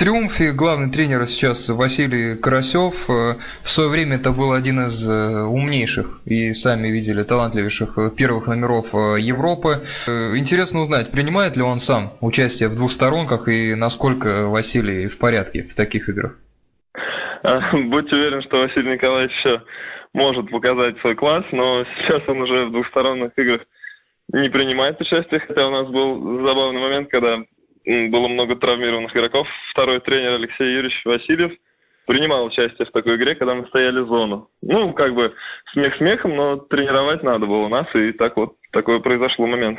Триумфе главный тренер сейчас Василий Карасев. Э, в свое время это был один из э, умнейших и сами видели талантливейших первых номеров Европы. Интересно узнать, принимает ли он сам участие в двусторонках и насколько Василий в порядке в таких играх? Будьте уверены, что Василий Николаевич еще может показать свой класс, но сейчас он уже в двухсторонних играх не принимает участие, хотя у нас был забавный момент, когда было много травмированных игроков. Второй тренер Алексей Юрьевич Васильев принимал участие в такой игре, когда мы стояли зону. Ну, как бы смех смехом, но тренировать надо было нас, и так вот такой произошел момент.